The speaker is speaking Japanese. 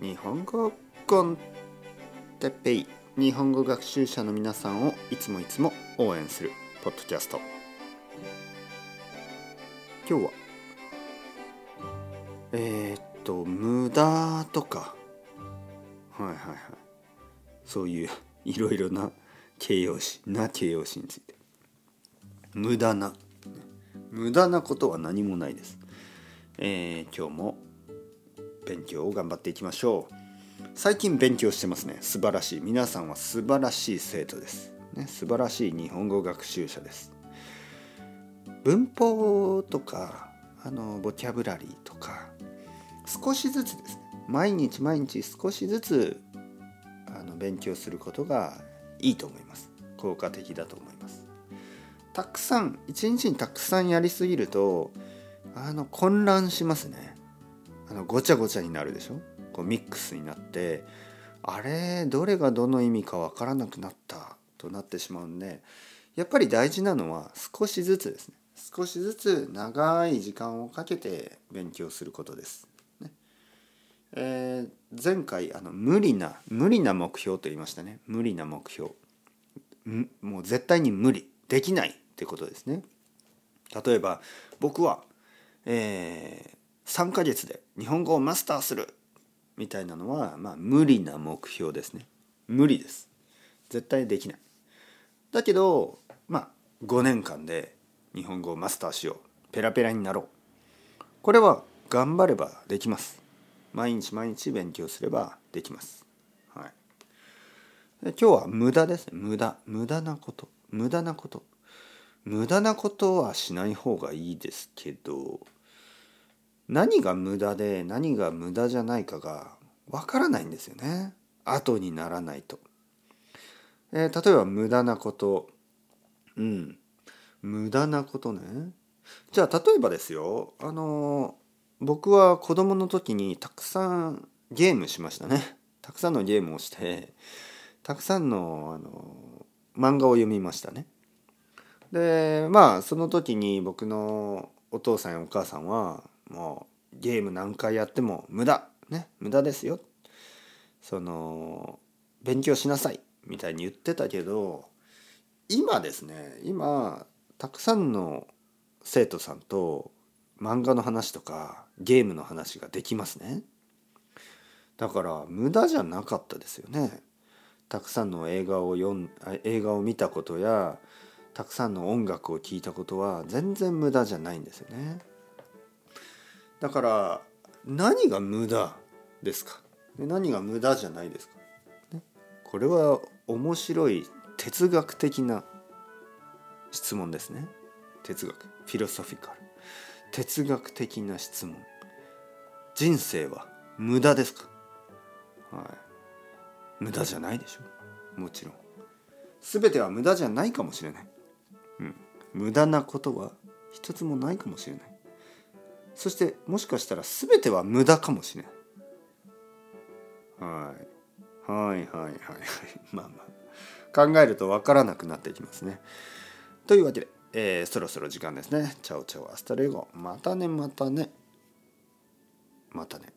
日本語コンテペイ。日本語学習者の皆さんをいつもいつも応援するポッドキャスト。今日はえー、っと無駄とか。はいはいはい。そういういろいろな形容詞な形容詞について。無駄な。無駄なことは何もないです、えー、今日も勉強を頑張っていきましょう。最近勉強してますね。素晴らしい。皆さんは素晴らしい生徒です、ね、素晴らしい日本語学習者です。文法とかあのボキャブラリーとか少しずつですね。毎日毎日少しずつあの勉強することがいいと思います。効果的だと思います。たくさん一日にたくさんやりすぎるとあの混乱しますね。のごちゃごちゃになるでしょ？こうミックスになってあれどれがどの意味かわからなくなった？となってしまうんでやっぱり大事なのは少しずつですね。少しずつ長い時間をかけて勉強することです。ね。えー、前回あの無理な無理な目標と言いましたね。無理な目標。もう絶対に無理。できないってことですね。例えば僕は、えー、3ヶ月で日本語をマスターするみたいなのは、まあ、無理な目標ですね。無理です。絶対できない。だけどまあ5年間で日本語をマスターしよう。ペラペラになろう。これは頑張ればできます。毎日毎日勉強すればできます、はい、で今日は無駄ですね。無駄。無駄なこと。無駄なこと。無駄なことはしない方がいいですけど何が無駄で何が無駄じゃないかがわからないんですよね。後にならないと、えー、例えば無駄なこと。うん。無駄なことね。じゃあ例えばですよ。あの僕は子供の時にたくさんゲームしましたね。たくさんのゲームをしてたくさんのあの漫画を読みましたね。でまあその時に僕のお父さんやお母さんはもうゲーム何回やっても無駄ね無駄ですよ。その勉強しなさいみたいに言ってたけど今ですね今たくさんの生徒さんと漫画の話とかゲームの話ができますね。だから無駄じゃなかったですよね。たくさんの映画を読ん映画を見たことやたくさんの音楽を聴いたことは全然無駄じゃないんですよね。だから何が無駄ですか？何が無駄じゃないですか、ね、これは面白い哲学的な質問ですね。哲学。フィロソフィカル哲学的な質問。人生は無駄ですか？はい。無駄じゃないでしょ？もちろん。全ては無駄じゃないかもしれない、うん、無駄なことは一つもないかもしれない。そしてもしかしたら全ては無駄かもしれない。はいはいはいはい。まあまあ。考えると分からなくなってきますね。というわけで、えー、そろそろ時間ですね。 Chao chao hasta luego。またねまたね。またね。